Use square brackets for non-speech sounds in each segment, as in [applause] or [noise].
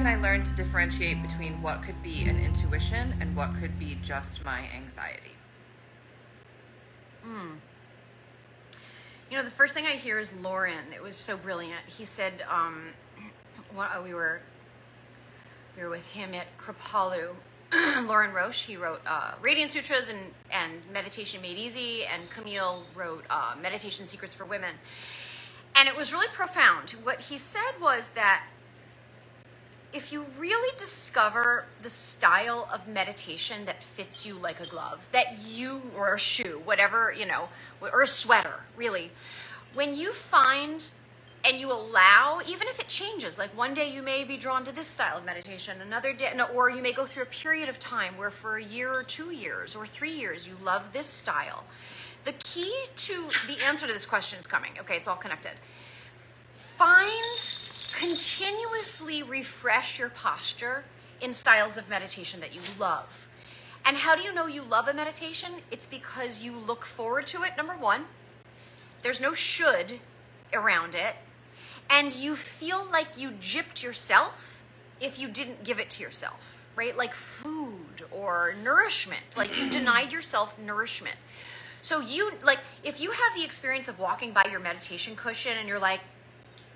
can I learn to differentiate between what could be an intuition and what could be just my anxiety? You know, the first thing I hear is Lorin. It was so brilliant. He said, um, [clears throat] we were we were with him at Kripalu. [clears throat] Lorin Roche, he wrote uh, Radiance Sutras and, and Meditation Made Easy, and Camille wrote uh, Meditation Secrets for Women. And it was really profound. What he said was that if you really discover the style of meditation that fits you like a glove, that you, or a shoe, whatever, you know, or a sweater, really, when you find and you allow, even if it changes, like one day you may be drawn to this style of meditation, another day, or you may go through a period of time where for a year or two years or three years you love this style. The key to the answer to this question is coming. Okay, it's all connected. Find, continuously refresh your posture in styles of meditation that you love. And how do you know you love a meditation? It's because you look forward to it, number one. There's no should around it and you feel like you gypped yourself if you didn't give it to yourself, right? Like food or nourishment, like you denied yourself nourishment. So you like if you have the experience of walking by your meditation cushion and you're like,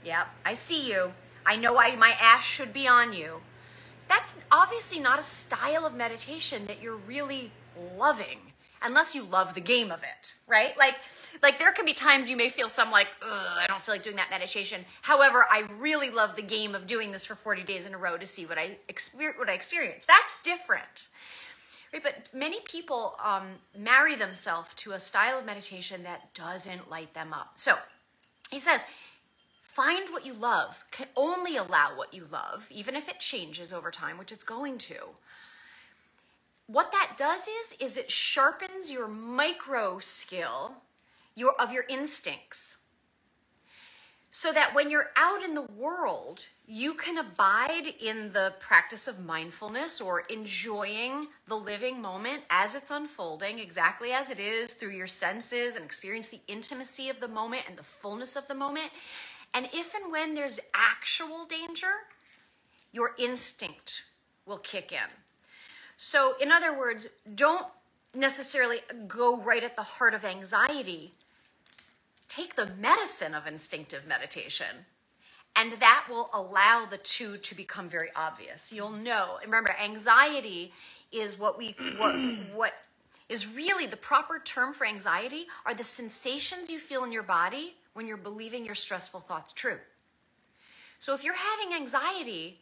"Yep, I see you. I know I my ass should be on you." That's obviously not a style of meditation that you're really loving unless you love the game of it, right? Like like there can be times you may feel some like, I don't feel like doing that meditation. However, I really love the game of doing this for 40 days in a row to see what I experience. What I experience. That's different. Right, but many people um, marry themselves to a style of meditation that doesn't light them up. So he says, find what you love. Can only allow what you love, even if it changes over time, which it's going to. What that does is, is it sharpens your micro skill your of your instincts so that when you're out in the world you can abide in the practice of mindfulness or enjoying the living moment as it's unfolding exactly as it is through your senses and experience the intimacy of the moment and the fullness of the moment and if and when there's actual danger your instinct will kick in. So in other words don't necessarily go right at the heart of anxiety. Take the medicine of instinctive meditation and that will allow the two to become very obvious. You'll know. Remember anxiety is what we what [clears throat] what is really the proper term for anxiety are the sensations you feel in your body when you're believing your stressful thoughts true so if you're having anxiety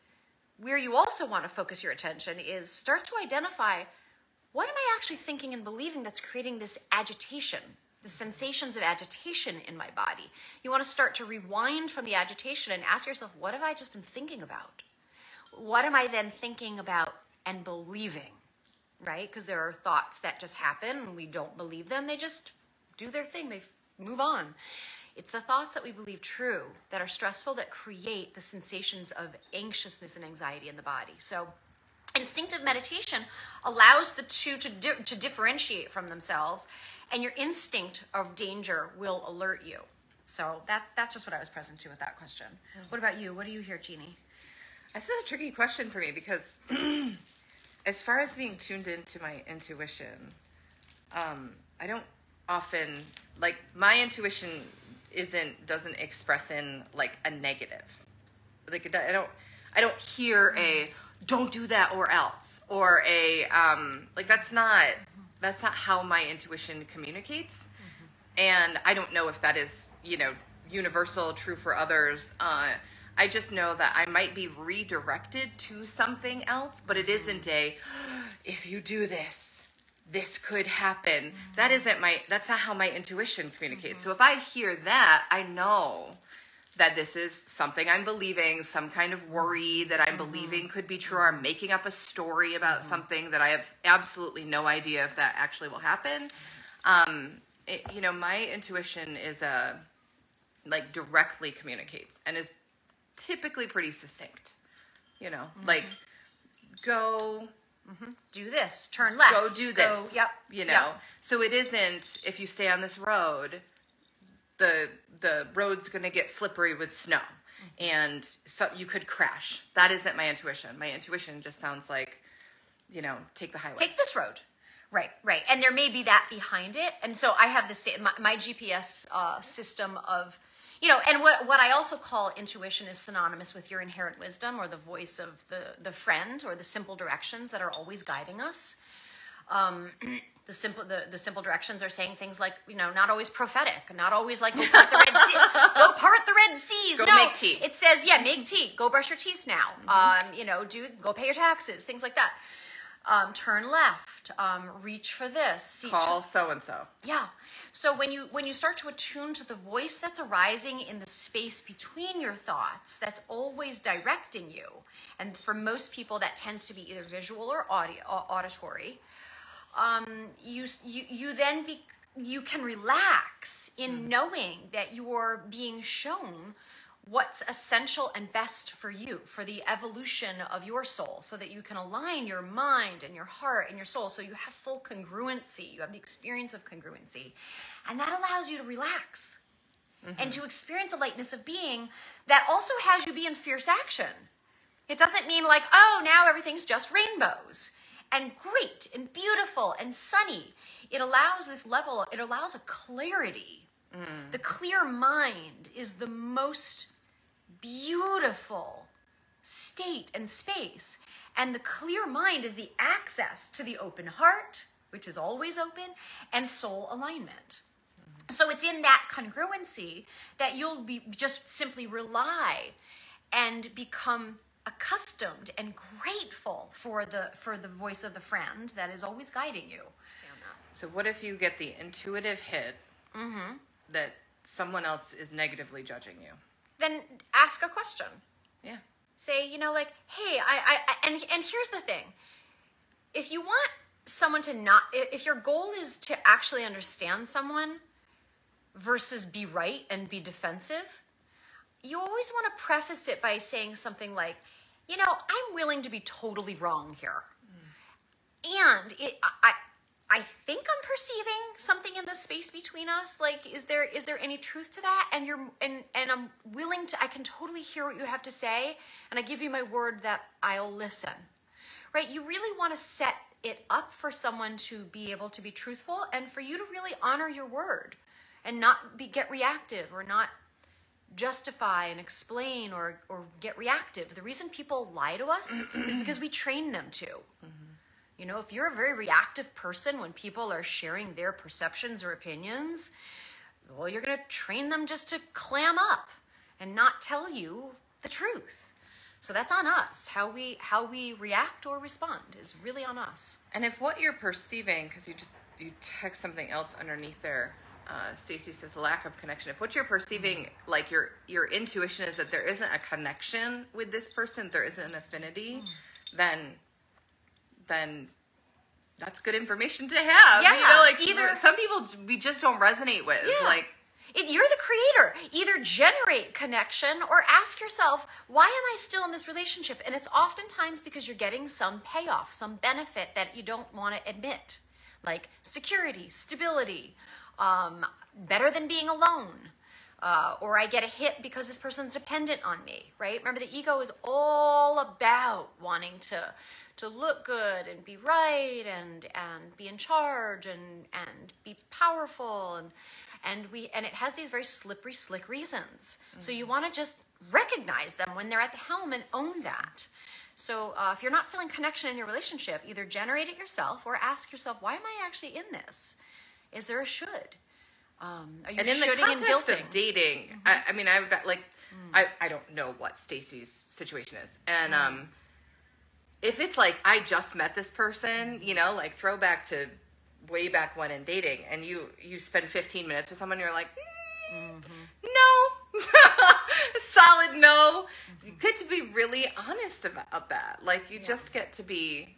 where you also want to focus your attention is start to identify what am i actually thinking and believing that's creating this agitation the sensations of agitation in my body. You want to start to rewind from the agitation and ask yourself, what have I just been thinking about? What am I then thinking about and believing? Right? Because there are thoughts that just happen and we don't believe them. They just do their thing, they move on. It's the thoughts that we believe true that are stressful that create the sensations of anxiousness and anxiety in the body. So, instinctive meditation allows the two to, di- to differentiate from themselves and your instinct of danger will alert you. So that that's just what I was present to with that question. What about you? What do you hear, Jeannie? This is a tricky question for me because, [clears throat] as far as being tuned into my intuition, um, I don't often like my intuition isn't doesn't express in like a negative. Like I don't I don't hear a don't do that or else or a um, like that's not that's not how my intuition communicates. Mm-hmm. And I don't know if that is, you know, universal, true for others. Uh, I just know that I might be redirected to something else, but it isn't a, if you do this, this could happen. Mm-hmm. That isn't my, that's not how my intuition communicates. Mm-hmm. So if I hear that, I know that this is something I'm believing, some kind of worry that I'm mm-hmm. believing could be true, or I'm making up a story about mm-hmm. something that I have absolutely no idea if that actually will happen. Um, it, you know, my intuition is a uh, like directly communicates and is typically pretty succinct. You know, mm-hmm. like go Mm-hmm. Do this, turn left. Go do this. Go, yep. You know, yep. so it isn't if you stay on this road, the the road's going to get slippery with snow. and so you could crash. That isn't my intuition. My intuition just sounds like, you know, take the highway. take this road right right and there may be that behind it and so i have the same my, my gps uh, system of you know and what, what i also call intuition is synonymous with your inherent wisdom or the voice of the the friend or the simple directions that are always guiding us. Um, [clears throat] the simple the, the simple directions are saying things like you know not always prophetic not always like go part the red sea, [laughs] go part the red seas. Go no make tea. it says yeah make tea. Go brush your teeth now. Um, you know do go pay your taxes things like that um, turn left um, reach for this see, Call so and so. yeah. So when you when you start to attune to the voice that's arising in the space between your thoughts, that's always directing you, and for most people that tends to be either visual or audio auditory. Um, you you you then be you can relax in knowing that you're being shown what's essential and best for you for the evolution of your soul so that you can align your mind and your heart and your soul. So you have full congruency. You have the experience of congruency. And that allows you to relax mm-hmm. and to experience a lightness of being that also has you be in fierce action. It doesn't mean like oh now everything's just rainbows and great and beautiful and sunny. It allows this level it allows a clarity. Mm. The clear mind is the most beautiful state and space. And the clear mind is the access to the open heart, which is always open, and soul alignment. So it's in that congruency that you'll be just simply rely and become accustomed and grateful for the for the voice of the friend that is always guiding you. So what if you get the intuitive hit mm-hmm. that someone else is negatively judging you? Then ask a question. Yeah. say you know like hey I, I I- and and here's the thing if you want someone to not if your goal is to actually understand someone versus be right and be defensive you always want to preface it by saying something like you know i'm willing to be totally wrong here mm. and it i i think i'm perceiving something in the space between us. Like is there is there any truth to that? And you're and and i'm willing to i can totally hear what you have to say and i give you my word that i'll listen. Right? You really want to set it up for someone to be able to be truthful and for you to really honor your word and not be get reactive or not justify and explain or or get reactive. The reason people lie to us is because we train them to mm-hmm. You know, if you're a very reactive person when people are sharing their perceptions or opinions, well, you're going to train them just to clam up and not tell you the truth. So that's on us. How we how we react or respond is really on us. And if what you're perceiving, because you just you text something else underneath there, uh, Stacy says lack of connection. If what you're perceiving, like your your intuition is that there isn't a connection with this person, there isn't an affinity, then then that's good information to have. you Yeah, know, like either- some people we just don't resonate with. Yeah. Like It, you're the creator. Either generate connection or ask yourself, why am I still in this relationship? And it's oftentimes because you're getting some payoff, some benefit that you don't want to admit, like security, stability, um, better than being alone. Uh, or I get a hit because this person's dependent on me, right? Remember, the ego is all about wanting to to look good and be right and and be in charge and and be powerful and and we and it has these very slippery slick reasons. So you want to just recognize them when they're at the helm and own that. So uh, if you're not feeling connection in your relationship either generate it yourself or ask yourself why am i actually in this? Is there a should? Um, are you and in the context of dating, I, I mean, I've got like, I, I don't know what Stacy's situation is, and um, if it's like I just met this person, you know, like throwback to way back when in dating, and you you spend 15 minutes with someone, you're like, mm, mm-hmm. no, [laughs] solid no. You mm-hmm. get to be really honest about that. Like you just get to be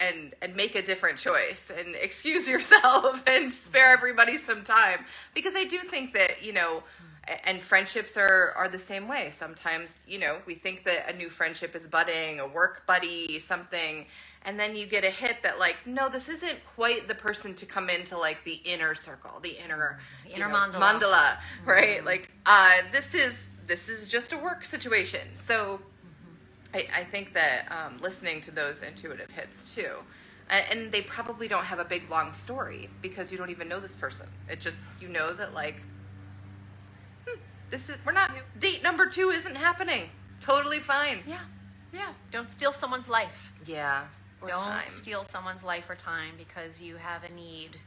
and and make a different choice and [laughs] excuse yourself and spare mm-hmm. everybody some time. Because I do think that you know and friendships are are the same way sometimes you know we think that a new friendship is budding a work buddy something and then you get a hit that like no this isn't quite the person to come into like the inner circle the inner The inner know, mandala. mandala right like uh this is this is just a work situation. So I, I think that um, listening to those intuitive hits too, and, and they probably don't have a big long story because you don't even know this person. It just you know that like this is we're not date number two isn't happening. Totally fine. Yeah. Yeah. Don't steal someone's life. Yeah. Or Don't time. steal someone's life or time because you have a need